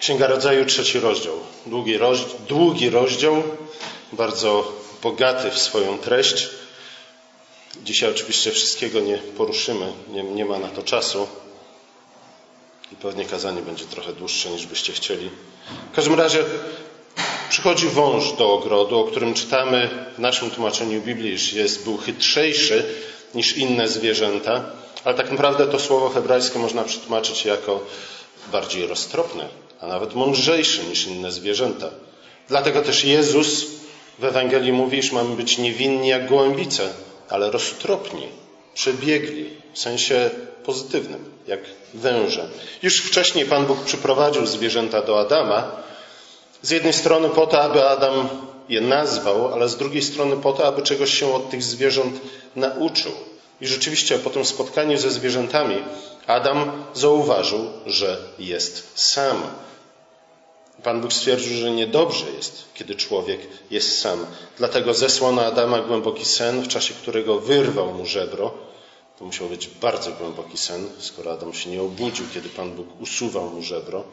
Księga Rodzaju, trzeci rozdział. Długi, roz, długi rozdział, bardzo bogaty w swoją treść. Dzisiaj oczywiście wszystkiego nie poruszymy, nie, nie ma na to czasu. I pewnie kazanie będzie trochę dłuższe niż byście chcieli. W każdym razie przychodzi wąż do ogrodu, o którym czytamy w naszym tłumaczeniu Biblii, że jest, był chytrzejszy niż inne zwierzęta, ale tak naprawdę to słowo hebrajskie można przetłumaczyć jako bardziej roztropne, a nawet mądrzejszy niż inne zwierzęta. Dlatego też Jezus w Ewangelii mówi, iż mamy być niewinni jak gołębice, ale roztropni, przebiegli, w sensie pozytywnym, jak węże. Już wcześniej Pan Bóg przyprowadził zwierzęta do Adama, z jednej strony po to, aby Adam je nazwał, ale z drugiej strony po to, aby czegoś się od tych zwierząt nauczył. I rzeczywiście po tym spotkaniu ze zwierzętami Adam zauważył, że jest sam. Pan Bóg stwierdził, że niedobrze jest, kiedy człowiek jest sam. Dlatego zesłał na Adama głęboki sen, w czasie którego wyrwał mu żebro. To musiał być bardzo głęboki sen, skoro Adam się nie obudził, kiedy Pan Bóg usuwał mu żebro.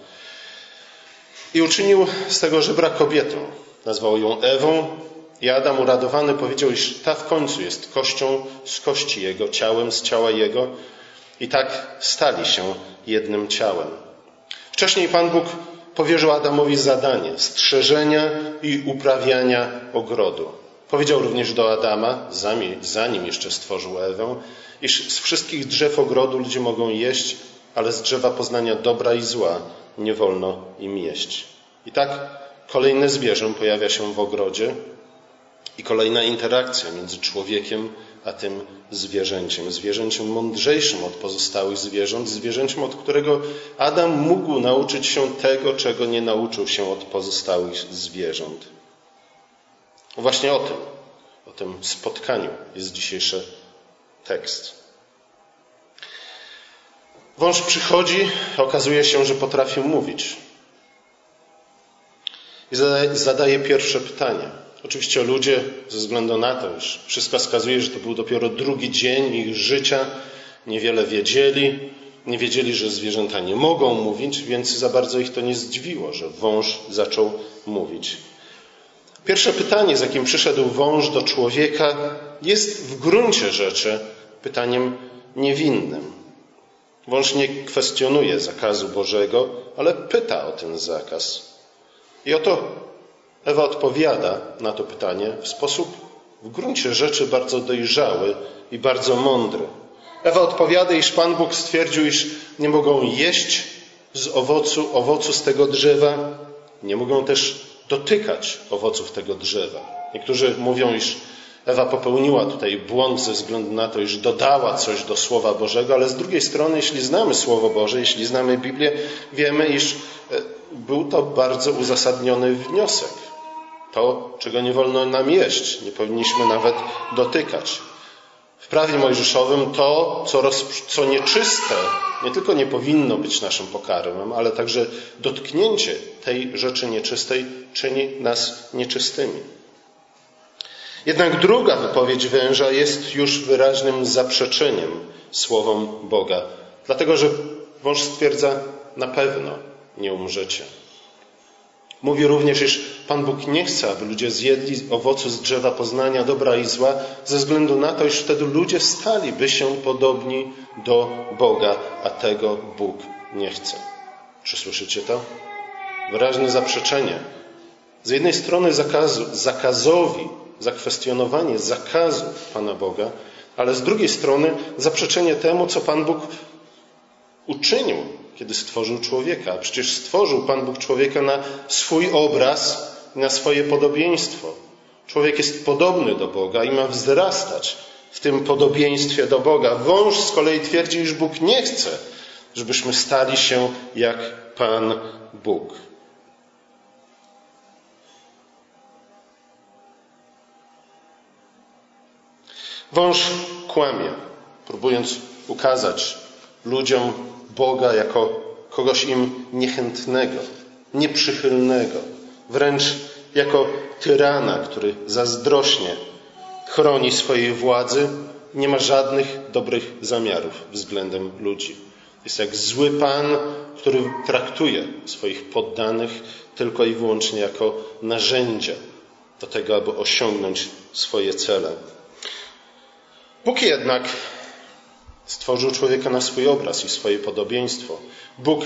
I uczynił z tego żebra kobietą. Nazwał ją Ewą, i Adam uradowany powiedział, iż ta w końcu jest kością z kości jego, ciałem z ciała jego. I tak stali się jednym ciałem. Wcześniej Pan Bóg powierzył Adamowi zadanie strzeżenia i uprawiania ogrodu. Powiedział również do Adama, zanim jeszcze stworzył Ewę, iż z wszystkich drzew ogrodu ludzie mogą jeść, ale z drzewa poznania dobra i zła nie wolno im jeść. I tak kolejne zwierzę pojawia się w ogrodzie i kolejna interakcja między człowiekiem a tym zwierzęciem. Zwierzęciem mądrzejszym od pozostałych zwierząt, zwierzęciem, od którego Adam mógł nauczyć się tego, czego nie nauczył się od pozostałych zwierząt. Właśnie o tym, o tym spotkaniu jest dzisiejszy tekst. Wąż przychodzi, okazuje się, że potrafi mówić. I zadaje pierwsze pytanie. Oczywiście ludzie, ze względu na to, że wszystko wskazuje, że to był dopiero drugi dzień ich życia, niewiele wiedzieli, nie wiedzieli, że zwierzęta nie mogą mówić, więc za bardzo ich to nie zdziwiło, że wąż zaczął mówić. Pierwsze pytanie, z jakim przyszedł wąż do człowieka, jest w gruncie rzeczy pytaniem niewinnym. Wąż nie kwestionuje zakazu Bożego, ale pyta o ten zakaz. I oto Ewa odpowiada na to pytanie w sposób w gruncie rzeczy bardzo dojrzały i bardzo mądry. Ewa odpowiada, iż Pan Bóg stwierdził, iż nie mogą jeść z owocu, owocu z tego drzewa, nie mogą też dotykać owoców tego drzewa. Niektórzy mówią, iż Ewa popełniła tutaj błąd ze względu na to, iż dodała coś do Słowa Bożego, ale z drugiej strony, jeśli znamy Słowo Boże, jeśli znamy Biblię, wiemy, iż e, był to bardzo uzasadniony wniosek. To, czego nie wolno nam jeść, nie powinniśmy nawet dotykać. W prawie mojżeszowym to, co, roz, co nieczyste, nie tylko nie powinno być naszym pokarmem, ale także dotknięcie tej rzeczy nieczystej czyni nas nieczystymi. Jednak druga wypowiedź węża jest już wyraźnym zaprzeczeniem słowom Boga, dlatego że wąż stwierdza na pewno nie umrzecie. Mówi również, iż Pan Bóg nie chce, aby ludzie zjedli owocu z drzewa poznania dobra i zła, ze względu na to, iż wtedy ludzie staliby się podobni do Boga, a tego Bóg nie chce. Czy słyszycie to? Wyraźne zaprzeczenie. Z jednej strony zakazu, zakazowi, zakwestionowanie zakazu Pana Boga, ale z drugiej strony zaprzeczenie temu, co Pan Bóg uczynił kiedy stworzył człowieka. Przecież stworzył Pan Bóg człowieka na swój obraz na swoje podobieństwo. Człowiek jest podobny do Boga i ma wzrastać w tym podobieństwie do Boga. Wąż z kolei twierdzi, iż Bóg nie chce, żebyśmy stali się jak Pan Bóg. Wąż kłamie, próbując ukazać ludziom Boga jako kogoś im niechętnego, nieprzychylnego, wręcz jako tyrana, który zazdrośnie chroni swojej władzy, nie ma żadnych dobrych zamiarów względem ludzi. Jest jak zły pan, który traktuje swoich poddanych tylko i wyłącznie jako narzędzia do tego, aby osiągnąć swoje cele. Bóg jednak stworzył człowieka na swój obraz i swoje podobieństwo. Bóg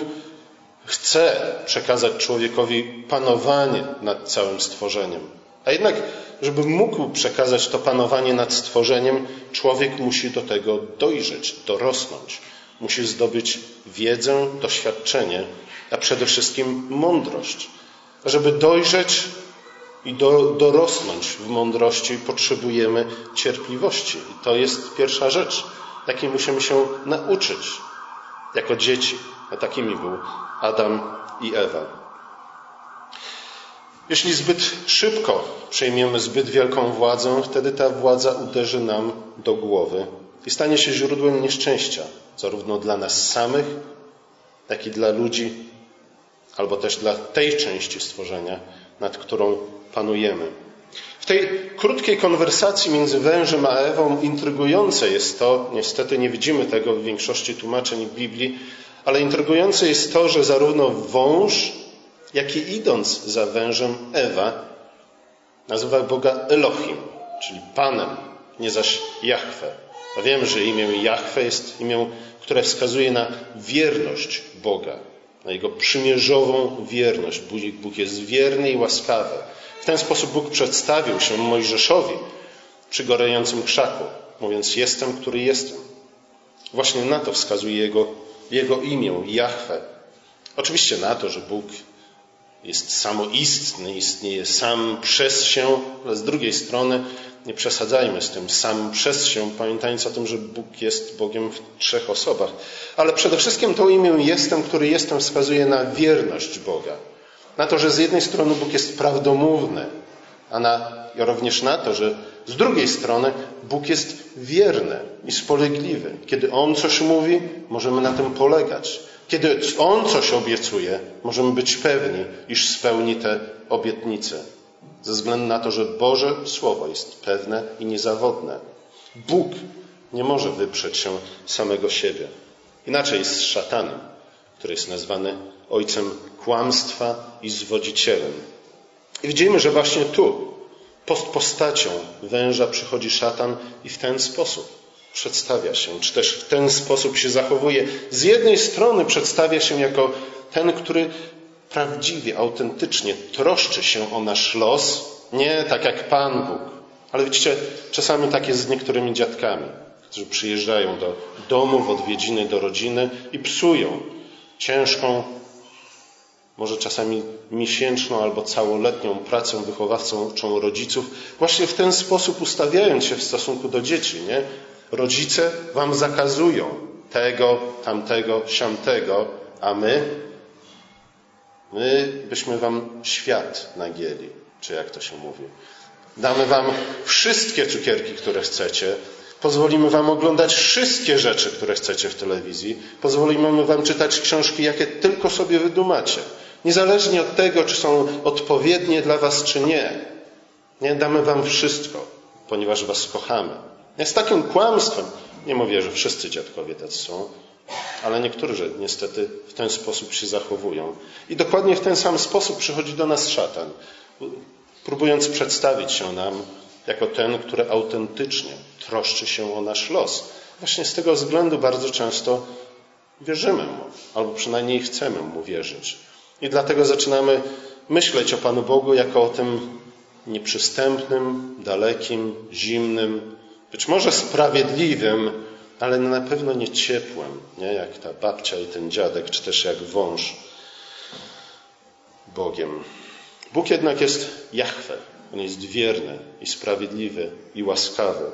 chce przekazać człowiekowi panowanie nad całym stworzeniem. A jednak, żeby mógł przekazać to panowanie nad stworzeniem, człowiek musi do tego dojrzeć, dorosnąć. Musi zdobyć wiedzę, doświadczenie, a przede wszystkim mądrość. Żeby dojrzeć i do, dorosnąć w mądrości, potrzebujemy cierpliwości. I to jest pierwsza rzecz. Takiej musimy się nauczyć jako dzieci. A takimi był Adam i Ewa. Jeśli zbyt szybko przejmiemy zbyt wielką władzę, wtedy ta władza uderzy nam do głowy i stanie się źródłem nieszczęścia, zarówno dla nas samych, jak i dla ludzi, albo też dla tej części stworzenia, nad którą panujemy. W tej krótkiej konwersacji między wężem a Ewą intrygujące jest to, niestety nie widzimy tego w większości tłumaczeń Biblii, ale intrygujące jest to, że zarówno wąż, jak i idąc za wężem Ewa, nazywa Boga Elohim, czyli Panem, nie zaś Jahwe. A wiem, że imię Jahwe jest imię, które wskazuje na wierność Boga, na Jego przymierzową wierność. Bóg jest wierny i łaskawy. W ten sposób Bóg przedstawił się Mojżeszowi przy gorącym krzaku, mówiąc: Jestem, który jestem. Właśnie na to wskazuje Jego, jego imię, Jahwe. Oczywiście na to, że Bóg jest samoistny, istnieje sam przez się, ale z drugiej strony nie przesadzajmy z tym sam przez się, pamiętając o tym, że Bóg jest Bogiem w trzech osobach. Ale przede wszystkim to imię jestem, który jestem, wskazuje na wierność Boga. Na to, że z jednej strony Bóg jest prawdomówny, a na, również na to, że z drugiej strony Bóg jest wierny i spolegliwy. Kiedy On coś mówi, możemy na tym polegać. Kiedy On coś obiecuje, możemy być pewni, iż spełni te obietnice. Ze względu na to, że Boże Słowo jest pewne i niezawodne. Bóg nie może wyprzeć się samego siebie. Inaczej jest z szatanem, który jest nazwany ojcem kłamstwa i zwodzicielem. I widzimy, że właśnie tu, pod postacią węża przychodzi szatan i w ten sposób przedstawia się, czy też w ten sposób się zachowuje. Z jednej strony przedstawia się jako ten, który prawdziwie, autentycznie troszczy się o nasz los, nie tak jak Pan Bóg. Ale widzicie, czasami tak jest z niektórymi dziadkami, którzy przyjeżdżają do domu w odwiedziny do rodziny i psują ciężką, może czasami miesięczną albo całoletnią pracę wychowawczą rodziców, właśnie w ten sposób ustawiając się w stosunku do dzieci, nie? Rodzice wam zakazują tego, tamtego, siamtego, a my, my byśmy wam świat nagięli, czy jak to się mówi. Damy wam wszystkie cukierki, które chcecie, Pozwolimy Wam oglądać wszystkie rzeczy, które chcecie w telewizji. Pozwolimy Wam czytać książki, jakie tylko sobie wydumacie. Niezależnie od tego, czy są odpowiednie dla Was, czy nie. Nie damy Wam wszystko, ponieważ Was kochamy. Z takim kłamstwem, nie mówię, że wszyscy dziadkowie tacy są, ale niektórzy niestety w ten sposób się zachowują. I dokładnie w ten sam sposób przychodzi do nas szatan, próbując przedstawić się nam jako ten, który autentycznie troszczy się o nasz los. Właśnie z tego względu bardzo często wierzymy mu, albo przynajmniej chcemy mu wierzyć. I dlatego zaczynamy myśleć o Panu Bogu jako o tym nieprzystępnym, dalekim, zimnym, być może sprawiedliwym, ale na pewno nie ciepłym, nie jak ta babcia i ten dziadek, czy też jak wąż Bogiem. Bóg jednak jest Jahwe. On jest wierny i sprawiedliwy i łaskawy.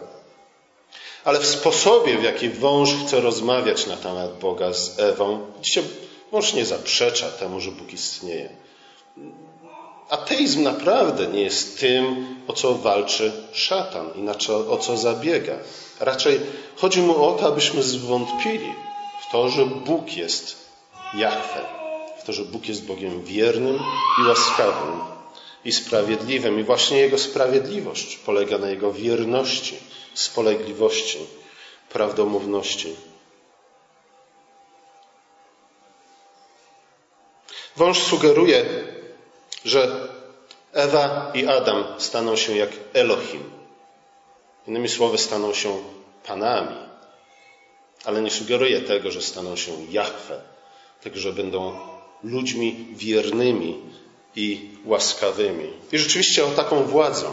Ale w sposobie, w jaki wąż chce rozmawiać na temat Boga z Ewą, widzicie, wąż nie zaprzecza temu, że Bóg istnieje. Ateizm naprawdę nie jest tym, o co walczy szatan i na co, o co zabiega. Raczej chodzi mu o to, abyśmy zwątpili w to, że Bóg jest Jahwe, w to, że Bóg jest Bogiem wiernym i łaskawym i sprawiedliwym. I właśnie Jego sprawiedliwość polega na Jego wierności, spolegliwości, prawdomówności. Wąż sugeruje, że Ewa i Adam staną się jak Elohim. Innymi słowy, staną się panami. Ale nie sugeruje tego, że staną się Jahwe, tego, że będą ludźmi wiernymi i łaskawymi. I rzeczywiście o taką władzę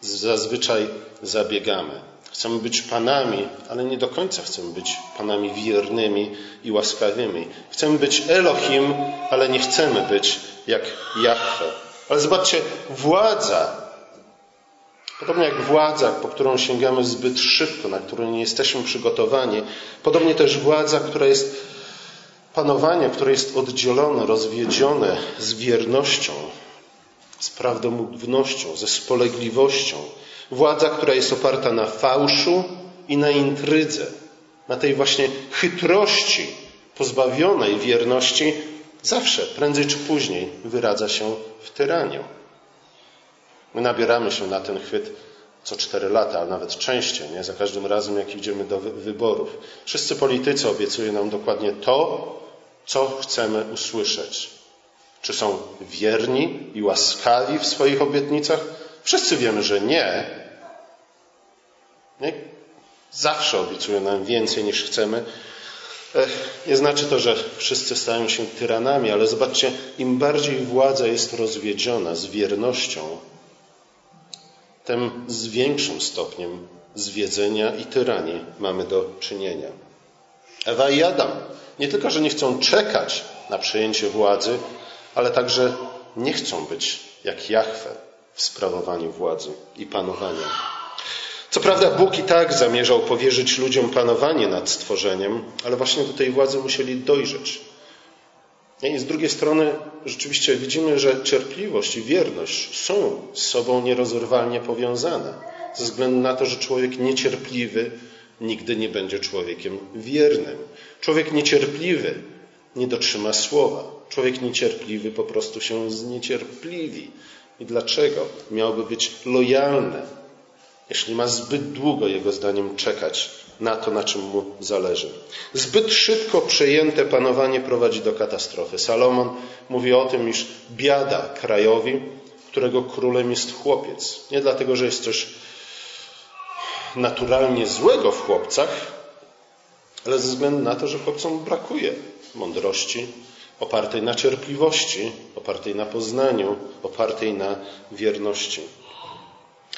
zazwyczaj zabiegamy. Chcemy być panami, ale nie do końca chcemy być panami wiernymi i łaskawymi. Chcemy być Elohim, ale nie chcemy być jak Jahwe. Ale zobaczcie, władza, podobnie jak władza, po którą sięgamy zbyt szybko, na którą nie jesteśmy przygotowani, podobnie też władza, która jest panowanie, które jest oddzielone, rozwiedzione z wiernością, z prawdomównością, ze spolegliwością. Władza, która jest oparta na fałszu i na intrydze, na tej właśnie chytrości pozbawionej wierności, zawsze, prędzej czy później, wyradza się w tyranię. My nabieramy się na ten chwyt co cztery lata, a nawet częściej, nie? za każdym razem, jak idziemy do wyborów. Wszyscy politycy obiecują nam dokładnie to, co chcemy usłyszeć. Czy są wierni i łaskawi w swoich obietnicach? Wszyscy wiemy, że nie. nie? Zawsze obiecują nam więcej niż chcemy. Nie znaczy to, że wszyscy stają się tyranami, ale zobaczcie, im bardziej władza jest rozwiedziona z wiernością, tym z większym stopniem zwiedzenia i tyranii mamy do czynienia. Ewa i Adam nie tylko, że nie chcą czekać na przejęcie władzy, ale także nie chcą być jak Jahwe w sprawowaniu władzy i panowania. Co prawda Bóg i tak zamierzał powierzyć ludziom panowanie nad stworzeniem, ale właśnie do tej władzy musieli dojrzeć. I z drugiej strony rzeczywiście widzimy, że cierpliwość i wierność są z sobą nierozerwalnie powiązane, ze względu na to, że człowiek niecierpliwy nigdy nie będzie człowiekiem wiernym. Człowiek niecierpliwy nie dotrzyma słowa. Człowiek niecierpliwy po prostu się zniecierpliwi. I dlaczego miałby być lojalny, jeśli ma zbyt długo, jego zdaniem, czekać na to, na czym mu zależy? Zbyt szybko przejęte panowanie prowadzi do katastrofy. Salomon mówi o tym, iż biada krajowi, którego królem jest chłopiec. Nie dlatego, że jest coś naturalnie złego w chłopcach, ale ze względu na to, że chłopcom brakuje mądrości opartej na cierpliwości, opartej na poznaniu, opartej na wierności.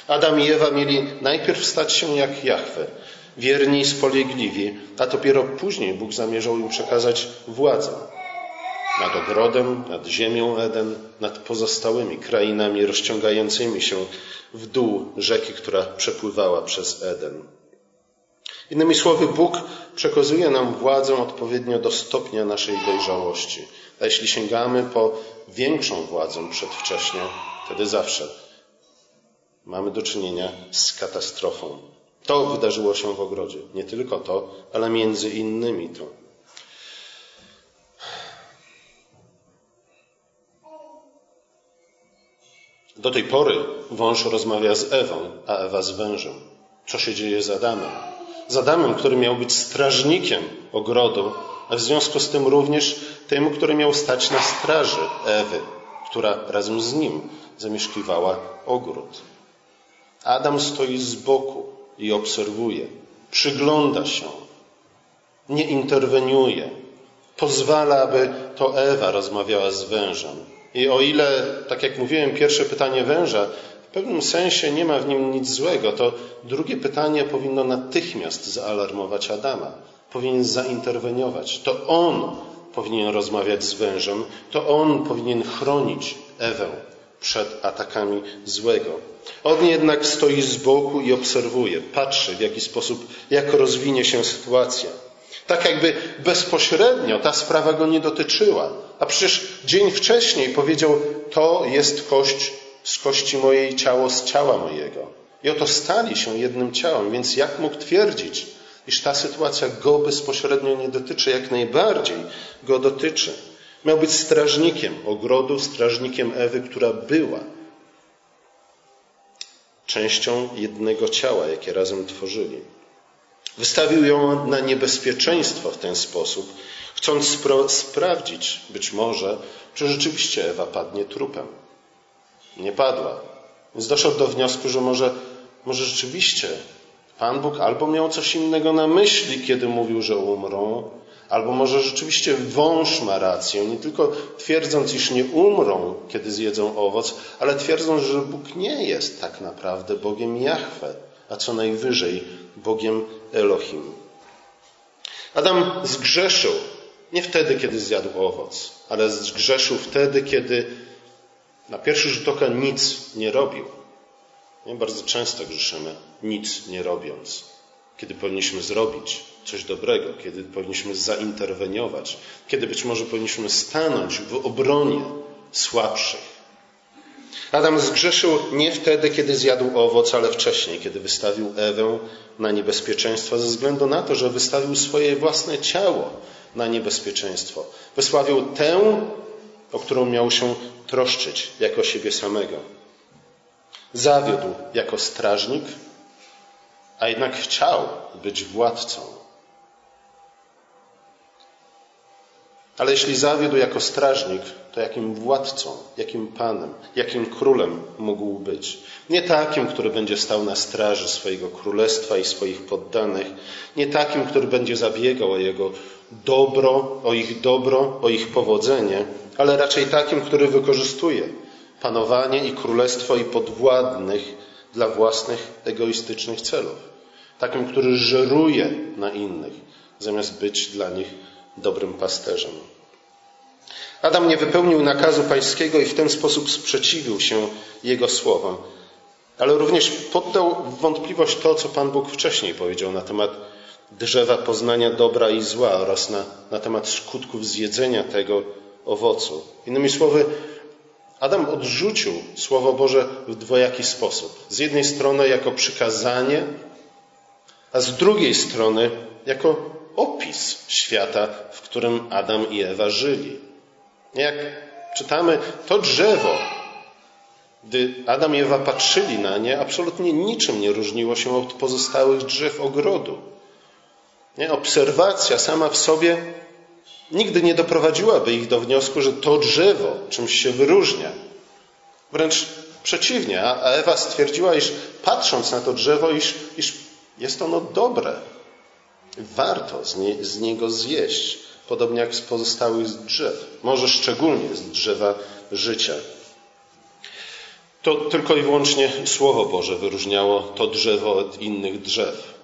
Adam i Ewa mieli najpierw stać się jak Jahwe, wierni i spolegliwi, a dopiero później Bóg zamierzał im przekazać władzę nad ogrodem, nad ziemią Eden, nad pozostałymi krainami rozciągającymi się w dół rzeki, która przepływała przez Eden. Innymi słowy, Bóg przekazuje nam władzę odpowiednio do stopnia naszej dojrzałości. A jeśli sięgamy po większą władzę przedwcześnie, wtedy zawsze mamy do czynienia z katastrofą. To wydarzyło się w ogrodzie. Nie tylko to, ale między innymi to. Do tej pory wąż rozmawia z Ewą, a Ewa z wężem. Co się dzieje z Adamem? Z Adamem, który miał być strażnikiem ogrodu, a w związku z tym również temu, który miał stać na straży Ewy, która razem z nim zamieszkiwała ogród. Adam stoi z boku i obserwuje, przygląda się, nie interweniuje, pozwala, aby to Ewa rozmawiała z wężem. I o ile, tak jak mówiłem, pierwsze pytanie węża pewnym sensie nie ma w nim nic złego, to drugie pytanie powinno natychmiast zaalarmować Adama. Powinien zainterweniować. To on powinien rozmawiać z wężem, to on powinien chronić Ewę przed atakami złego. On jednak stoi z boku i obserwuje, patrzy w jaki sposób, jak rozwinie się sytuacja. Tak jakby bezpośrednio ta sprawa go nie dotyczyła. A przecież dzień wcześniej powiedział, to jest kość z kości mojej, ciało z ciała mojego. I oto stali się jednym ciałem, więc jak mógł twierdzić, iż ta sytuacja go bezpośrednio nie dotyczy, jak najbardziej go dotyczy. Miał być strażnikiem ogrodu, strażnikiem Ewy, która była częścią jednego ciała, jakie razem tworzyli. Wystawił ją na niebezpieczeństwo w ten sposób, chcąc sprawdzić być może, czy rzeczywiście Ewa padnie trupem. Nie padła. Więc doszedł do wniosku, że może, może rzeczywiście Pan Bóg albo miał coś innego na myśli, kiedy mówił, że umrą, albo może rzeczywiście wąż ma rację, nie tylko twierdząc, iż nie umrą, kiedy zjedzą owoc, ale twierdząc, że Bóg nie jest tak naprawdę Bogiem Jahwe, a co najwyżej Bogiem Elohim. Adam zgrzeszył nie wtedy, kiedy zjadł owoc, ale zgrzeszył wtedy, kiedy na pierwszy rzut oka nic nie robił. Nie? Bardzo często grzeszymy nic nie robiąc, kiedy powinniśmy zrobić coś dobrego, kiedy powinniśmy zainterweniować, kiedy być może powinniśmy stanąć w obronie słabszych. Adam zgrzeszył nie wtedy, kiedy zjadł owoc, ale wcześniej, kiedy wystawił Ewę na niebezpieczeństwo, ze względu na to, że wystawił swoje własne ciało na niebezpieczeństwo. Wysławił tę, o którą miał się troszczyć, jako siebie samego. Zawiódł jako strażnik, a jednak chciał być władcą. Ale jeśli zawiódł jako strażnik, to jakim władcą, jakim panem, jakim królem mógł być? Nie takim, który będzie stał na straży swojego królestwa i swoich poddanych, nie takim, który będzie zabiegał o jego dobro, o ich dobro, o ich powodzenie, ale raczej takim, który wykorzystuje panowanie i królestwo i podwładnych dla własnych egoistycznych celów. Takim, który żeruje na innych, zamiast być dla nich dobrym pasterzem. Adam nie wypełnił nakazu pańskiego i w ten sposób sprzeciwił się jego słowom, ale również poddał w wątpliwość to, co Pan Bóg wcześniej powiedział na temat drzewa poznania dobra i zła oraz na, na temat skutków zjedzenia tego owocu. Innymi słowy, Adam odrzucił Słowo Boże w dwojaki sposób. Z jednej strony jako przykazanie, a z drugiej strony jako opis świata, w którym Adam i Ewa żyli. Jak czytamy, to drzewo, gdy Adam i Ewa patrzyli na nie, absolutnie niczym nie różniło się od pozostałych drzew ogrodu. Nie? Obserwacja sama w sobie nigdy nie doprowadziłaby ich do wniosku, że to drzewo czymś się wyróżnia. Wręcz przeciwnie, a Ewa stwierdziła, iż patrząc na to drzewo, iż, iż jest ono dobre. Warto z, nie, z niego zjeść, podobnie jak z pozostałych drzew, może szczególnie z drzewa życia. To tylko i wyłącznie Słowo Boże wyróżniało to drzewo od innych drzew.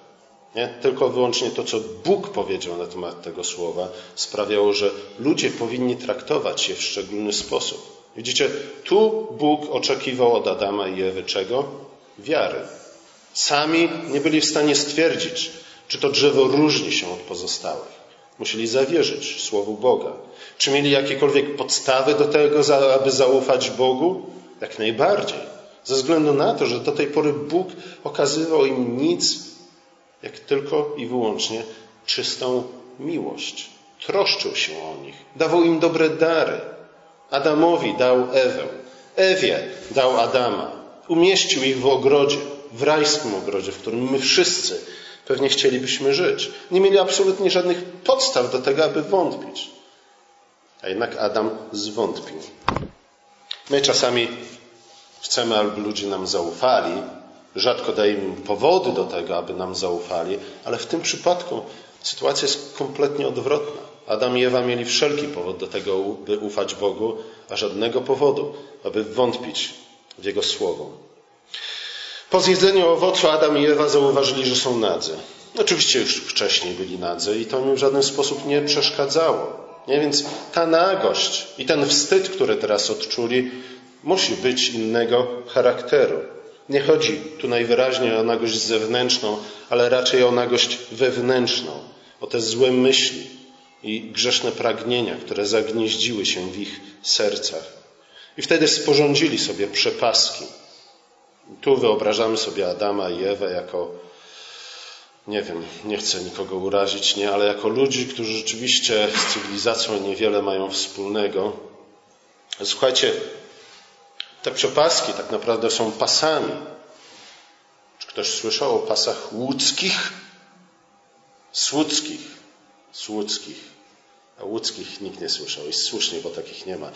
Nie? Tylko wyłącznie to, co Bóg powiedział na temat tego słowa, sprawiało, że ludzie powinni traktować je w szczególny sposób. Widzicie, tu Bóg oczekiwał od Adama i Ewy czego? Wiary. Sami nie byli w stanie stwierdzić, czy to drzewo różni się od pozostałych. Musieli zawierzyć Słowu Boga. Czy mieli jakiekolwiek podstawy do tego, aby zaufać Bogu? Jak najbardziej. Ze względu na to, że do tej pory Bóg okazywał im nic jak tylko i wyłącznie czystą miłość. Troszczył się o nich, dawał im dobre dary. Adamowi dał Ewę, Ewie dał Adama, umieścił ich w ogrodzie, w rajskim ogrodzie, w którym my wszyscy pewnie chcielibyśmy żyć. Nie mieli absolutnie żadnych podstaw do tego, aby wątpić. A jednak Adam zwątpił. My czasami chcemy, aby ludzie nam zaufali, rzadko dajemy im powody do tego, aby nam zaufali, ale w tym przypadku sytuacja jest kompletnie odwrotna. Adam i Ewa mieli wszelki powód do tego, by ufać Bogu, a żadnego powodu, aby wątpić w Jego słowo. Po zjedzeniu owocu Adam i Ewa zauważyli, że są nadzy. Oczywiście już wcześniej byli nadzy i to im w żaden sposób nie przeszkadzało. Nie? Więc ta nagość i ten wstyd, który teraz odczuli, musi być innego charakteru. Nie chodzi tu najwyraźniej o nagość zewnętrzną, ale raczej o nagość wewnętrzną, o te złe myśli i grzeszne pragnienia, które zagnieździły się w ich sercach. I wtedy sporządzili sobie przepaski. Tu wyobrażamy sobie Adama i Ewę jako, nie wiem, nie chcę nikogo urazić, nie, ale jako ludzi, którzy rzeczywiście z cywilizacją niewiele mają wspólnego. Słuchajcie, te przepaski tak naprawdę są pasami. Czy ktoś słyszał o pasach łódzkich? Słudzkich. Słudzkich. A łódzkich nikt nie słyszał. I słusznie, bo takich nie ma.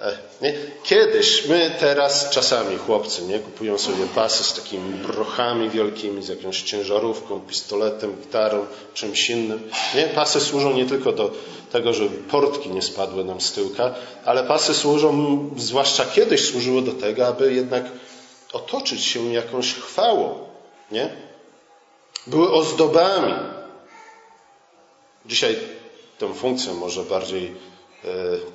E, nie? Kiedyś, my teraz czasami chłopcy nie, kupują sobie pasy z takimi brochami wielkimi, z jakąś ciężarówką, pistoletem, gitarą, czymś innym. Nie? Pasy służą nie tylko do tego, żeby portki nie spadły nam z tyłka, ale pasy służą, zwłaszcza kiedyś służyły do tego, aby jednak otoczyć się jakąś chwałą. Nie? Były ozdobami. Dzisiaj tę funkcję może bardziej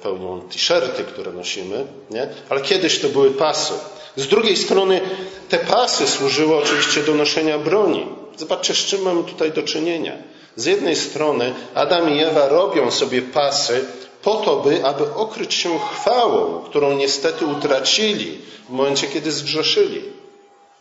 pełnią t-shirty, które nosimy, nie? ale kiedyś to były pasy. Z drugiej strony te pasy służyły oczywiście do noszenia broni. Zobaczcie, z czym mamy tutaj do czynienia. Z jednej strony Adam i Ewa robią sobie pasy po to, by, aby okryć się chwałą, którą niestety utracili w momencie, kiedy zgrzeszyli.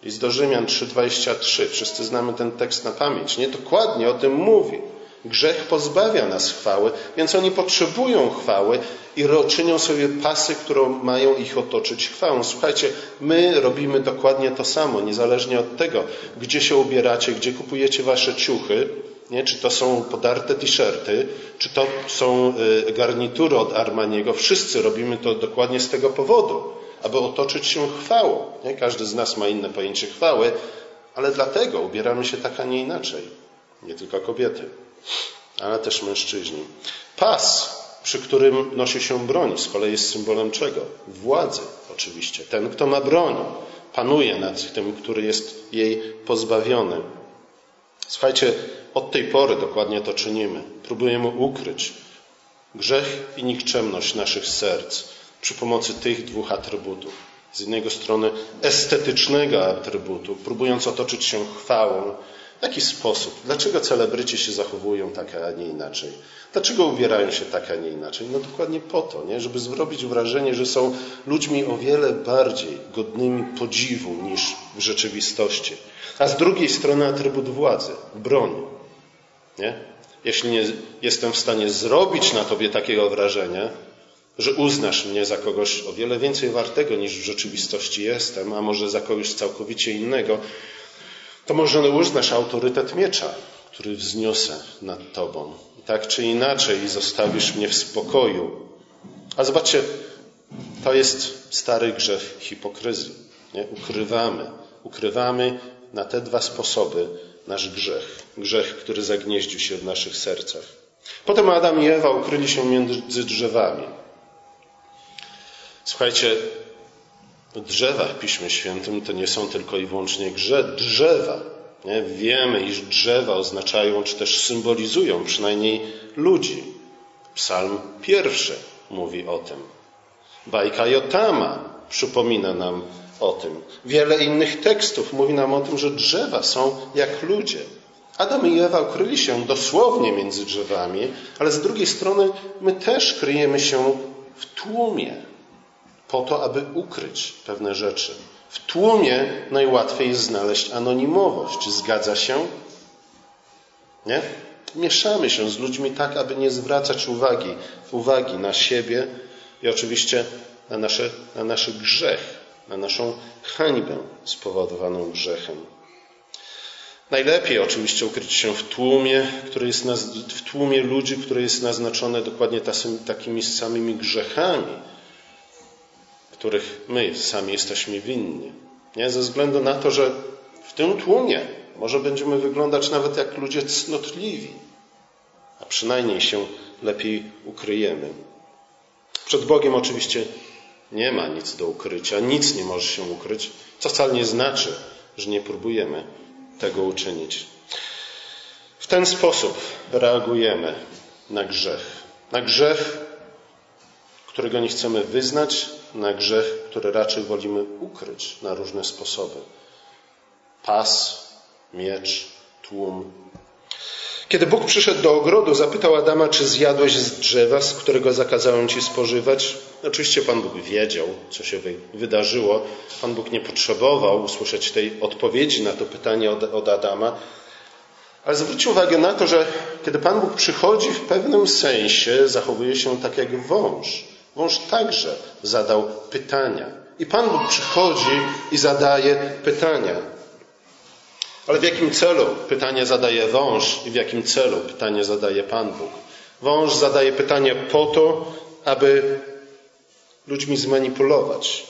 List do Rzymian 3,23. Wszyscy znamy ten tekst na pamięć. Nie dokładnie o tym mówi. Grzech pozbawia nas chwały, więc oni potrzebują chwały i czynią sobie pasy, które mają ich otoczyć chwałą. Słuchajcie, my robimy dokładnie to samo, niezależnie od tego, gdzie się ubieracie, gdzie kupujecie wasze ciuchy, nie? czy to są podarte t-shirty, czy to są y, garnitury od Armaniego. Wszyscy robimy to dokładnie z tego powodu, aby otoczyć się chwałą. Nie? Każdy z nas ma inne pojęcie chwały, ale dlatego ubieramy się tak, a nie inaczej. Nie tylko kobiety ale też mężczyźni. Pas, przy którym nosi się broń, z kolei jest symbolem czego? Władzy, oczywiście. Ten, kto ma broń, panuje nad tym, który jest jej pozbawiony. Słuchajcie, od tej pory dokładnie to czynimy. Próbujemy ukryć grzech i nikczemność naszych serc przy pomocy tych dwóch atrybutów. Z jednej strony estetycznego atrybutu, próbując otoczyć się chwałą, w jaki sposób? Dlaczego celebryci się zachowują tak, a nie inaczej? Dlaczego ubierają się tak, a nie inaczej? No dokładnie po to, nie? żeby zrobić wrażenie, że są ludźmi o wiele bardziej godnymi podziwu niż w rzeczywistości. A z drugiej strony atrybut władzy, broń. Nie? Jeśli nie jestem w stanie zrobić na tobie takiego wrażenia, że uznasz mnie za kogoś o wiele więcej wartego niż w rzeczywistości jestem, a może za kogoś całkowicie innego, to może uznasz autorytet miecza, który wzniosę nad Tobą. Tak czy inaczej zostawisz mnie w spokoju. A zobaczcie, to jest stary grzech hipokryzji. Nie? Ukrywamy, ukrywamy na te dwa sposoby nasz grzech. Grzech, który zagnieździł się w naszych sercach. Potem Adam i Ewa ukryli się między drzewami. Słuchajcie, drzewa w Piśmie Świętym to nie są tylko i wyłącznie grze, drzewa. Nie? Wiemy, iż drzewa oznaczają, czy też symbolizują przynajmniej ludzi. Psalm pierwszy mówi o tym. Bajka Jotama przypomina nam o tym. Wiele innych tekstów mówi nam o tym, że drzewa są jak ludzie. Adam i Ewa ukryli się dosłownie między drzewami, ale z drugiej strony my też kryjemy się w tłumie po to, aby ukryć pewne rzeczy. W tłumie najłatwiej jest znaleźć anonimowość. Zgadza się? Nie? Mieszamy się z ludźmi tak, aby nie zwracać uwagi, uwagi na siebie i oczywiście na, nasze, na nasz grzech, na naszą hańbę spowodowaną grzechem. Najlepiej oczywiście ukryć się w tłumie, który jest w tłumie ludzi, które jest naznaczone dokładnie takimi samymi grzechami, których my sami jesteśmy winni. Nie? Ze względu na to, że w tym tłumie może będziemy wyglądać nawet jak ludzie cnotliwi, a przynajmniej się lepiej ukryjemy. Przed Bogiem oczywiście nie ma nic do ukrycia, nic nie może się ukryć, co wcale nie znaczy, że nie próbujemy tego uczynić. W ten sposób reagujemy na grzech. Na grzech, którego nie chcemy wyznać, na grzech, który raczej wolimy ukryć na różne sposoby. Pas, miecz, tłum. Kiedy Bóg przyszedł do ogrodu, zapytał Adama, czy zjadłeś z drzewa, z którego zakazałem ci spożywać. Oczywiście Pan Bóg wiedział, co się wydarzyło. Pan Bóg nie potrzebował usłyszeć tej odpowiedzi na to pytanie od, od Adama. Ale zwróćcie uwagę na to, że kiedy Pan Bóg przychodzi, w pewnym sensie zachowuje się tak jak wąż. Wąż także zadał pytania. I Pan Bóg przychodzi i zadaje pytania. Ale w jakim celu? Pytanie zadaje wąż i w jakim celu? Pytanie zadaje Pan Bóg. Wąż zadaje pytanie po to, aby ludźmi zmanipulować.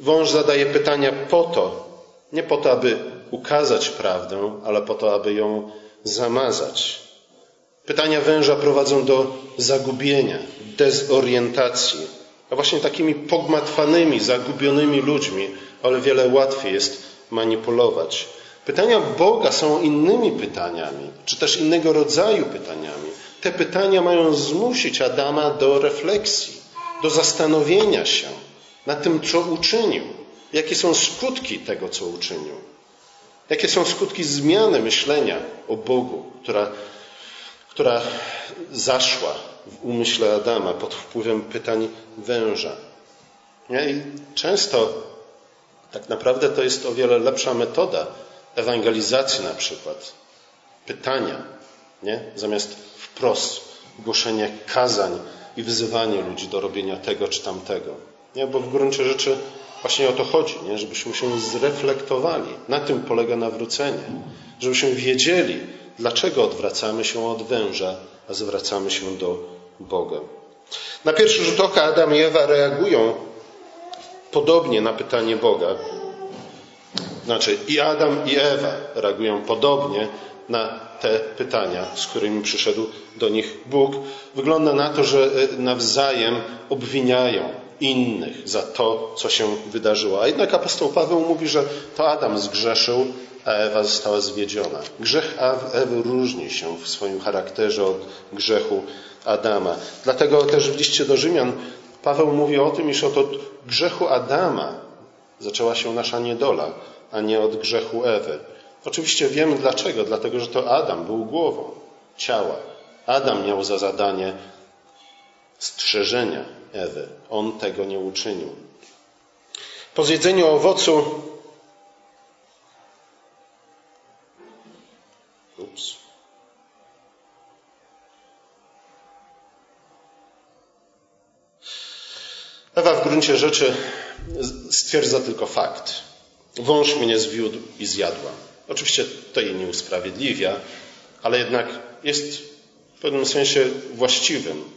Wąż zadaje pytania po to, nie po to, aby ukazać prawdę, ale po to, aby ją zamazać. Pytania węża prowadzą do zagubienia, dezorientacji. A właśnie takimi pogmatwanymi, zagubionymi ludźmi, ale wiele łatwiej jest manipulować. Pytania Boga są innymi pytaniami, czy też innego rodzaju pytaniami. Te pytania mają zmusić Adama do refleksji, do zastanowienia się nad tym, co uczynił, jakie są skutki tego, co uczynił, jakie są skutki zmiany myślenia o Bogu, która, która zaszła w umyśle Adama pod wpływem pytań węża. I często tak naprawdę to jest o wiele lepsza metoda ewangelizacji na przykład, pytania, nie? zamiast wprost głoszenie kazań i wzywanie ludzi do robienia tego czy tamtego. Nie? Bo w gruncie rzeczy właśnie o to chodzi, nie? żebyśmy się zreflektowali. Na tym polega nawrócenie. Żebyśmy wiedzieli, dlaczego odwracamy się od węża, a zwracamy się do Boga. Na pierwszy rzut oka Adam i Ewa reagują podobnie na pytanie Boga. Znaczy i Adam i Ewa reagują podobnie na te pytania, z którymi przyszedł do nich Bóg. Wygląda na to, że e, nawzajem obwiniają innych za to, co się wydarzyło. A jednak apostoł Paweł mówi, że to Adam zgrzeszył, a Ewa została zwiedziona. Grzech Ewy różni się w swoim charakterze od grzechu Adama. Dlatego też w liście do Rzymian Paweł mówi o tym, iż od grzechu Adama zaczęła się nasza niedola, a nie od grzechu Ewy. Oczywiście wiemy dlaczego. Dlatego, że to Adam był głową ciała. Adam miał za zadanie strzeżenia Ewy. On tego nie uczynił. Po zjedzeniu owocu Ups. Ewa w gruncie rzeczy stwierdza tylko fakt. Wąż mnie zwiódł i zjadła. Oczywiście to jej nie usprawiedliwia, ale jednak jest w pewnym sensie właściwym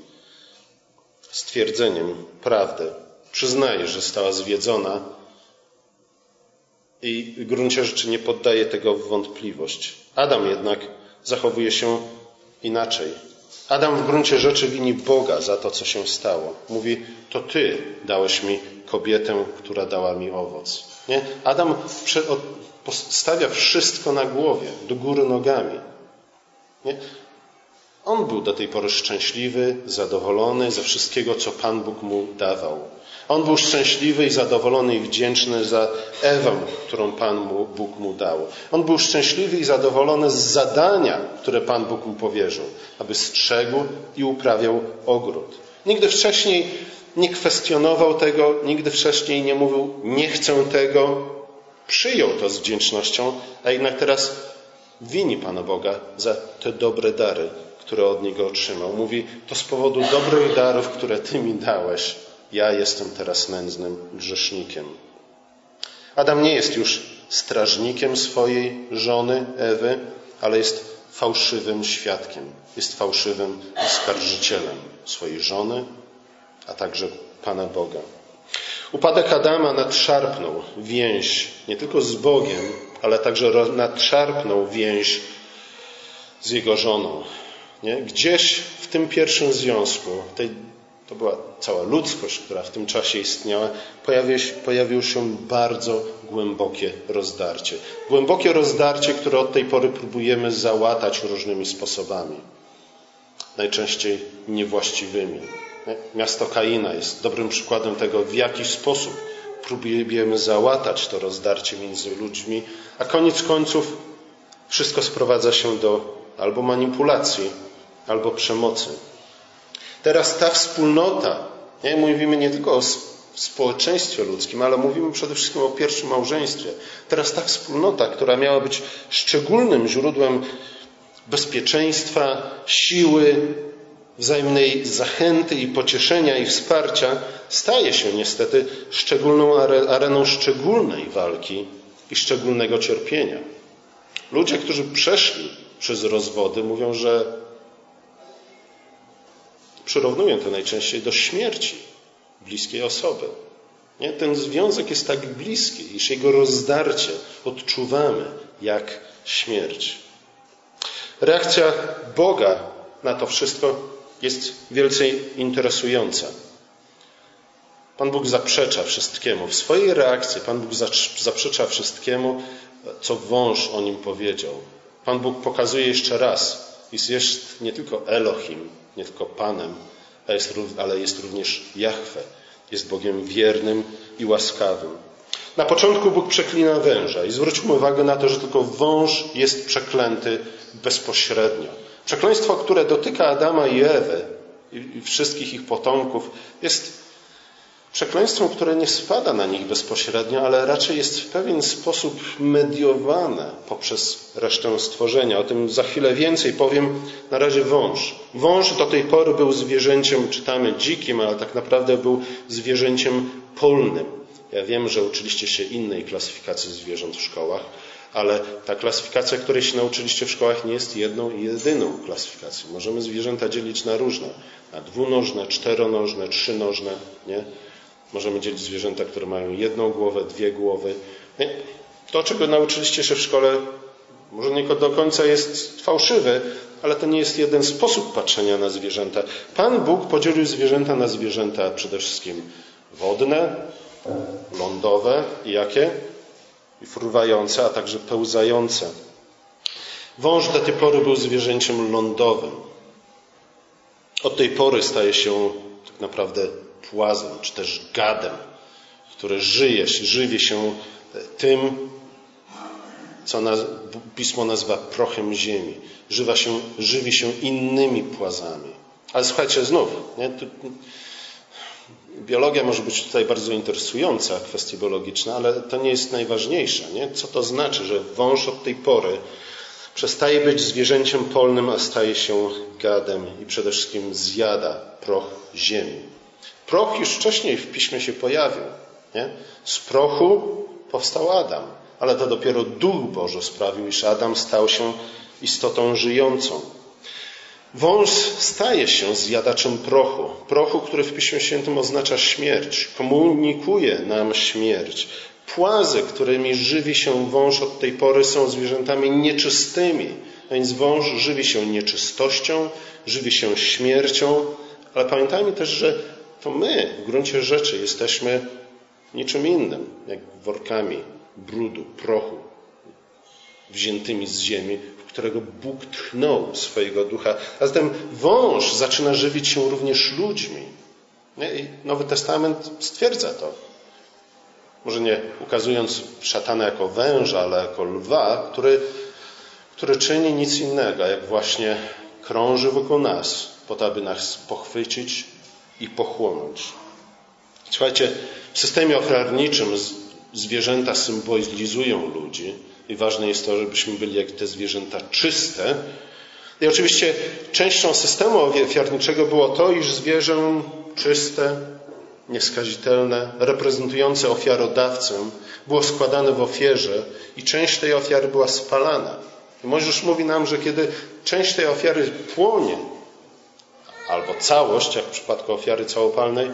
stwierdzeniem prawdy. Przyznaje, że stała zwiedzona i w gruncie rzeczy nie poddaje tego w wątpliwość. Adam jednak zachowuje się inaczej. Adam w gruncie rzeczy wini Boga za to, co się stało. Mówi, to Ty dałeś mi kobietę, która dała mi owoc. Nie? Adam postawia wszystko na głowie, do góry nogami. Nie? On był do tej pory szczęśliwy, zadowolony ze wszystkiego, co Pan Bóg mu dawał. On był szczęśliwy i zadowolony i wdzięczny za Ewę, którą Pan mu, Bóg mu dał. On był szczęśliwy i zadowolony z zadania, które Pan Bóg mu powierzył, aby strzegł i uprawiał ogród. Nigdy wcześniej nie kwestionował tego, nigdy wcześniej nie mówił, nie chcę tego. Przyjął to z wdzięcznością, a jednak teraz wini Pana Boga za te dobre dary, które od Niego otrzymał. Mówi, to z powodu dobrych darów, które Ty mi dałeś, ja jestem teraz nędznym grzesznikiem. Adam nie jest już strażnikiem swojej żony Ewy, ale jest fałszywym świadkiem, jest fałszywym oskarżycielem swojej żony, a także Pana Boga. Upadek Adama nadszarpnął więź nie tylko z Bogiem, ale także nadszarpnął więź z jego żoną. Nie? Gdzieś w tym pierwszym związku, tej, to była cała ludzkość, która w tym czasie istniała, pojawiło się, pojawiło się bardzo głębokie rozdarcie. Głębokie rozdarcie, które od tej pory próbujemy załatać różnymi sposobami. Najczęściej niewłaściwymi. Miasto Kaina jest dobrym przykładem tego, w jaki sposób próbujemy załatać to rozdarcie między ludźmi, a koniec końców wszystko sprowadza się do albo manipulacji, albo przemocy. Teraz ta wspólnota, nie mówimy nie tylko o społeczeństwie ludzkim, ale mówimy przede wszystkim o pierwszym małżeństwie. Teraz ta wspólnota, która miała być szczególnym źródłem bezpieczeństwa, siły, wzajemnej zachęty i pocieszenia i wsparcia, staje się niestety szczególną areną szczególnej walki i szczególnego cierpienia. Ludzie, którzy przeszli przez rozwody, mówią, że przyrównują to najczęściej do śmierci bliskiej osoby. Nie? Ten związek jest tak bliski, iż jego rozdarcie odczuwamy jak śmierć. Reakcja Boga na to wszystko jest wielce interesująca. Pan Bóg zaprzecza wszystkiemu. W swojej reakcji Pan Bóg zaprzecza wszystkiemu, co wąż o nim powiedział. Pan Bóg pokazuje jeszcze raz, iż jest nie tylko Elohim, nie tylko Panem, ale jest również Jahwe. Jest Bogiem wiernym i łaskawym. Na początku Bóg przeklina węża i zwróćmy uwagę na to, że tylko wąż jest przeklęty bezpośrednio. Przekleństwo, które dotyka Adama i Ewy i wszystkich ich potomków, jest przekleństwem, które nie spada na nich bezpośrednio, ale raczej jest w pewien sposób mediowane poprzez resztę stworzenia. O tym za chwilę więcej powiem. Na razie wąż. Wąż do tej pory był zwierzęciem, czytamy dzikim, ale tak naprawdę był zwierzęciem polnym. Ja wiem, że uczyliście się innej klasyfikacji zwierząt w szkołach, ale ta klasyfikacja, której się nauczyliście w szkołach, nie jest jedną i jedyną klasyfikacją. Możemy zwierzęta dzielić na różne. Na dwunożne, czteronożne, trzynożne. Nie? Możemy dzielić zwierzęta, które mają jedną głowę, dwie głowy. Nie? To, czego nauczyliście się w szkole, może nie do końca jest fałszywy, ale to nie jest jeden sposób patrzenia na zwierzęta. Pan Bóg podzielił zwierzęta na zwierzęta przede wszystkim wodne, lądowe i jakie? i fruwające, a także pełzające. Wąż do tej pory był zwierzęciem lądowym. Od tej pory staje się tak naprawdę płazem, czy też gadem, które żyje, żywi się tym, co pismo nazywa prochem ziemi. Żywa się, żywi się innymi płazami. Ale słuchajcie, znów, nie? Biologia może być tutaj bardzo interesująca, kwestie biologiczne, ale to nie jest najważniejsze. Nie? Co to znaczy, że wąż od tej pory przestaje być zwierzęciem polnym, a staje się gadem i przede wszystkim zjada proch ziemi. Proch już wcześniej w piśmie się pojawił. Nie? Z prochu powstał Adam, ale to dopiero Duch Boży sprawił, iż Adam stał się istotą żyjącą. Wąż staje się zjadaczem prochu, prochu, który w Piśmie Świętym oznacza śmierć, komunikuje nam śmierć. Płazy, którymi żywi się wąż od tej pory, są zwierzętami nieczystymi, a więc wąż żywi się nieczystością, żywi się śmiercią, ale pamiętajmy też, że to my w gruncie rzeczy jesteśmy niczym innym, jak workami brudu, prochu, wziętymi z ziemi, którego Bóg tchnął swojego ducha. A zatem wąż zaczyna żywić się również ludźmi. I Nowy Testament stwierdza to. Może nie ukazując szatana jako węża, ale jako lwa, który, który czyni nic innego, jak właśnie krąży wokół nas, po to, aby nas pochwycić i pochłonąć. Słuchajcie, w systemie ofiarniczym zwierzęta symbolizują ludzi, i ważne jest to, żebyśmy byli jak te zwierzęta czyste. I oczywiście częścią systemu ofiarniczego było to, iż zwierzę czyste, nieskazitelne, reprezentujące ofiarodawcę, było składane w ofierze i część tej ofiary była spalana. I Mojżesz mówi nam, że kiedy część tej ofiary płonie, albo całość, jak w przypadku ofiary całopalnej,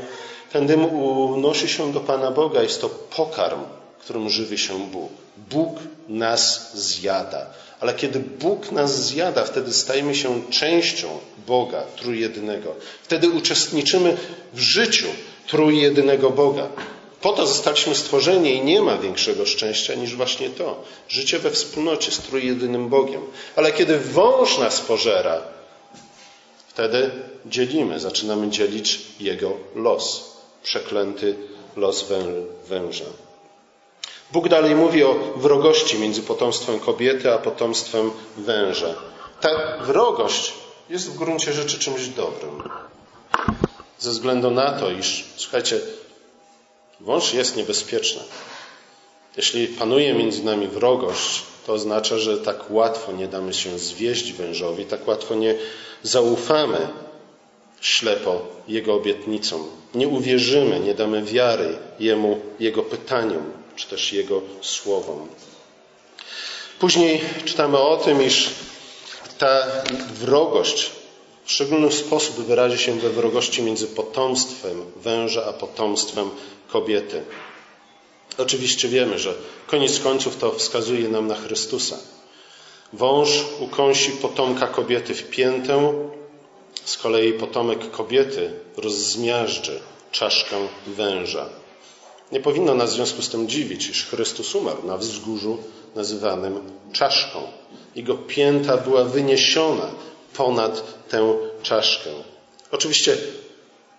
ten dym unosi się do Pana Boga. Jest to pokarm którym żywi się Bóg. Bóg nas zjada. Ale kiedy Bóg nas zjada, wtedy stajemy się częścią Boga trójjedynego. Wtedy uczestniczymy w życiu trójjedynego Boga. Po to zostaliśmy stworzeni i nie ma większego szczęścia niż właśnie to. Życie we wspólnocie z trójjedynym Bogiem. Ale kiedy wąż nas pożera, wtedy dzielimy, zaczynamy dzielić jego los. Przeklęty los węża. Bóg dalej mówi o wrogości między potomstwem kobiety a potomstwem węża. Ta wrogość jest w gruncie rzeczy czymś dobrym. Ze względu na to, iż, słuchajcie, wąż jest niebezpieczny. Jeśli panuje między nami wrogość, to oznacza, że tak łatwo nie damy się zwieść wężowi, tak łatwo nie zaufamy ślepo Jego obietnicom. Nie uwierzymy, nie damy wiary Jemu, Jego pytaniom czy też Jego słowom. Później czytamy o tym, iż ta wrogość w szczególny sposób wyrazi się we wrogości między potomstwem węża a potomstwem kobiety. Oczywiście wiemy, że koniec końców to wskazuje nam na Chrystusa. Wąż ukąsi potomka kobiety w piętę, z kolei potomek kobiety rozzmiażdży czaszkę węża. Nie powinno nas w związku z tym dziwić, iż Chrystus umarł na wzgórzu nazywanym czaszką. Jego pięta była wyniesiona ponad tę czaszkę. Oczywiście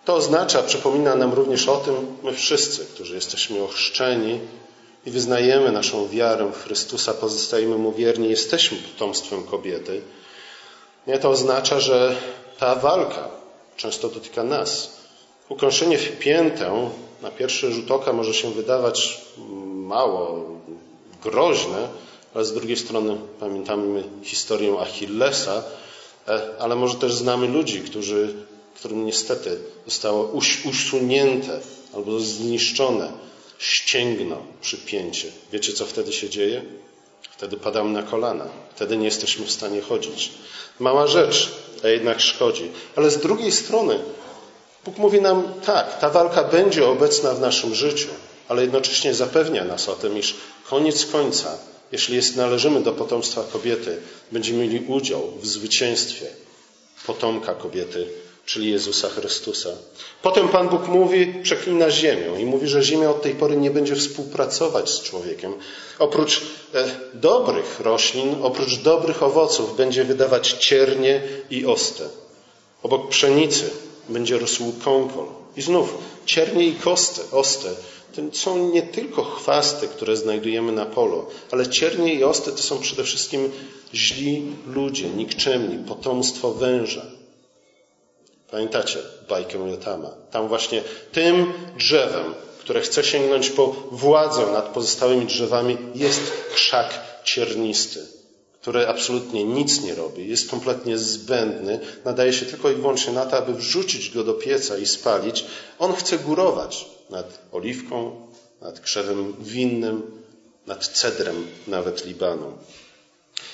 to oznacza, przypomina nam również o tym, my wszyscy, którzy jesteśmy ochrzczeni i wyznajemy naszą wiarę w Chrystusa, pozostajemy Mu wierni, jesteśmy potomstwem kobiety. Nie to oznacza, że ta walka często dotyka nas. Ukąszenie w piętę na pierwszy rzut oka może się wydawać mało groźne, ale z drugiej strony pamiętamy historię Achillesa, e, ale może też znamy ludzi, którzy, którym niestety zostało usunięte albo zniszczone ścięgno przy pięcie. Wiecie, co wtedy się dzieje? Wtedy padamy na kolana. Wtedy nie jesteśmy w stanie chodzić. Mała rzecz, a jednak szkodzi. Ale z drugiej strony Bóg mówi nam tak, ta walka będzie obecna w naszym życiu, ale jednocześnie zapewnia nas o tym, iż koniec końca, jeśli jest, należymy do potomstwa kobiety, będziemy mieli udział w zwycięstwie potomka kobiety, czyli Jezusa Chrystusa. Potem Pan Bóg mówi, przeklina ziemię i mówi, że ziemia od tej pory nie będzie współpracować z człowiekiem. Oprócz e, dobrych roślin, oprócz dobrych owoców będzie wydawać ciernie i ostę. Obok pszenicy będzie rósł kąkol. I znów ciernie i kosty, oste to są nie tylko chwasty, które znajdujemy na polu, ale ciernie i osty to są przede wszystkim źli ludzie, nikczemni, potomstwo węża. Pamiętacie bajkę Jotama? Tam właśnie tym drzewem, które chce sięgnąć po władzę nad pozostałymi drzewami, jest krzak ciernisty który absolutnie nic nie robi, jest kompletnie zbędny, nadaje się tylko i wyłącznie na to, aby wrzucić go do pieca i spalić, on chce górować nad oliwką, nad krzewem winnym, nad cedrem nawet Libanu.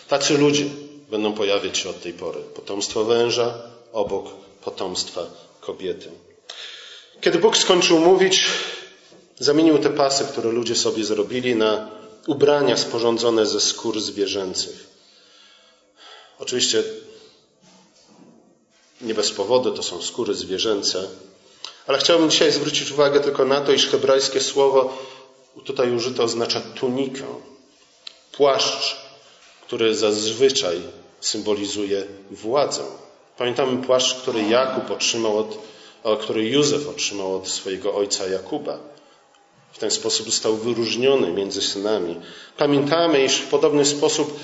Tacy ludzie będą pojawiać się od tej pory. Potomstwo węża obok potomstwa kobiety. Kiedy Bóg skończył mówić, zamienił te pasy, które ludzie sobie zrobili, na ubrania sporządzone ze skór zwierzęcych. Oczywiście nie bez powodu to są skóry zwierzęce, ale chciałbym dzisiaj zwrócić uwagę tylko na to, iż hebrajskie słowo tutaj użyte oznacza tunikę, płaszcz, który zazwyczaj symbolizuje władzę. Pamiętamy płaszcz, który Jakub otrzymał od, który Józef otrzymał od swojego ojca Jakuba. W ten sposób został wyróżniony między synami. Pamiętamy, iż w podobny sposób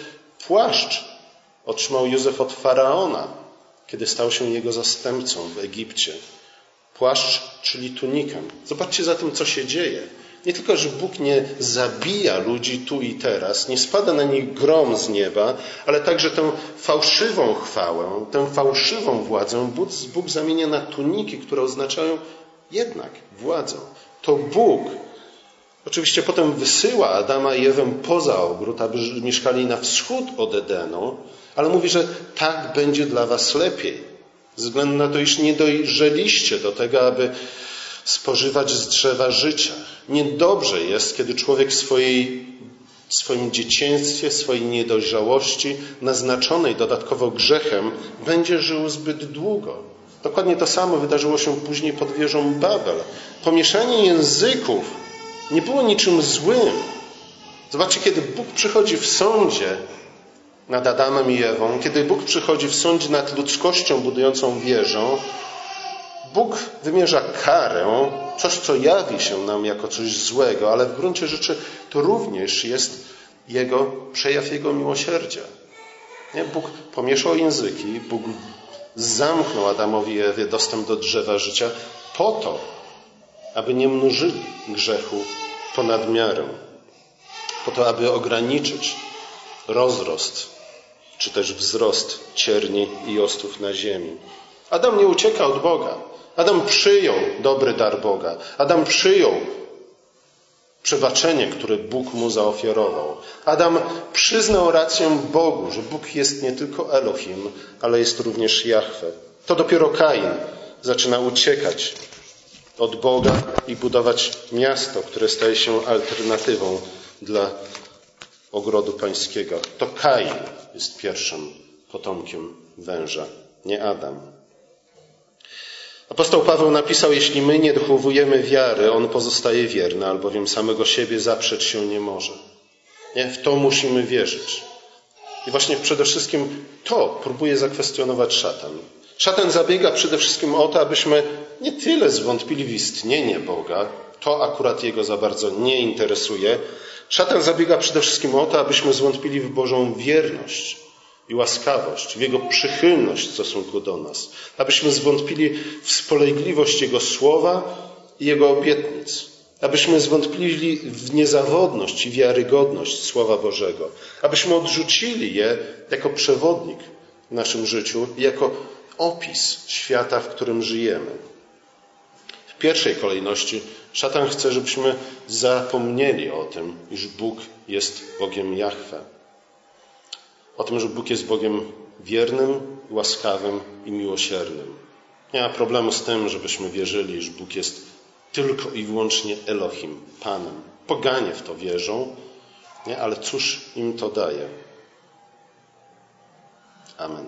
płaszcz otrzymał Józef od faraona, kiedy stał się jego zastępcą w Egipcie. Płaszcz, czyli tunikę. Zobaczcie za tym, co się dzieje. Nie tylko, że Bóg nie zabija ludzi tu i teraz, nie spada na nich grom z nieba, ale także tę fałszywą chwałę, tę fałszywą władzę Bóg, zamienia na tuniki, które oznaczają jednak władzę. To Bóg Oczywiście potem wysyła Adama i Ewę poza ogród, aby mieszkali na wschód od Edenu, ale mówi, że tak będzie dla was lepiej. Ze względu na to, iż nie dojrzeliście do tego, aby spożywać z drzewa życia. Niedobrze jest, kiedy człowiek w swojej, swoim dzieciństwie, swojej niedojrzałości, naznaczonej dodatkowo grzechem, będzie żył zbyt długo. Dokładnie to samo wydarzyło się później pod wieżą Babel. Pomieszanie języków nie było niczym złym. Zobaczcie, kiedy Bóg przychodzi w sądzie nad Adamem i Ewą, kiedy Bóg przychodzi w sądzie nad ludzkością budującą wieżę, Bóg wymierza karę, coś, co jawi się nam jako coś złego, ale w gruncie rzeczy to również jest jego, przejaw Jego miłosierdzia. Nie? Bóg pomieszał języki, Bóg zamknął Adamowi i Ewie dostęp do drzewa życia po to, aby nie mnożyli grzechu ponad miarę, po to, aby ograniczyć rozrost czy też wzrost cierni i ostów na ziemi. Adam nie ucieka od Boga. Adam przyjął dobry dar Boga. Adam przyjął przebaczenie, które Bóg mu zaofiarował. Adam przyznał rację Bogu, że Bóg jest nie tylko Elohim, ale jest również Jahwe. To dopiero Kain zaczyna uciekać od Boga i budować miasto, które staje się alternatywą dla ogrodu pańskiego. To Kain jest pierwszym potomkiem węża, nie Adam. Apostoł Paweł napisał, jeśli my nie dochowujemy wiary, on pozostaje wierny, albowiem samego siebie zaprzeć się nie może. Nie? W to musimy wierzyć. I właśnie przede wszystkim to próbuje zakwestionować szatan. Szatan zabiega przede wszystkim o to, abyśmy nie tyle zwątpili w istnienie Boga, to akurat jego za bardzo nie interesuje. Szatan zabiega przede wszystkim o to, abyśmy zwątpili w Bożą wierność i łaskawość, w Jego przychylność w stosunku do nas, abyśmy zwątpili w spolegliwość Jego słowa i Jego obietnic, abyśmy zwątpili w niezawodność i wiarygodność Słowa Bożego, abyśmy odrzucili je jako przewodnik w naszym życiu i jako opis świata, w którym żyjemy. W pierwszej kolejności szatan chce, żebyśmy zapomnieli o tym, iż Bóg jest Bogiem Jahwe. O tym, że Bóg jest Bogiem wiernym, łaskawym i miłosiernym. Nie ma problemu z tym, żebyśmy wierzyli, że Bóg jest tylko i wyłącznie Elohim, Panem. Poganie w to wierzą, nie? ale cóż im to daje? Amen.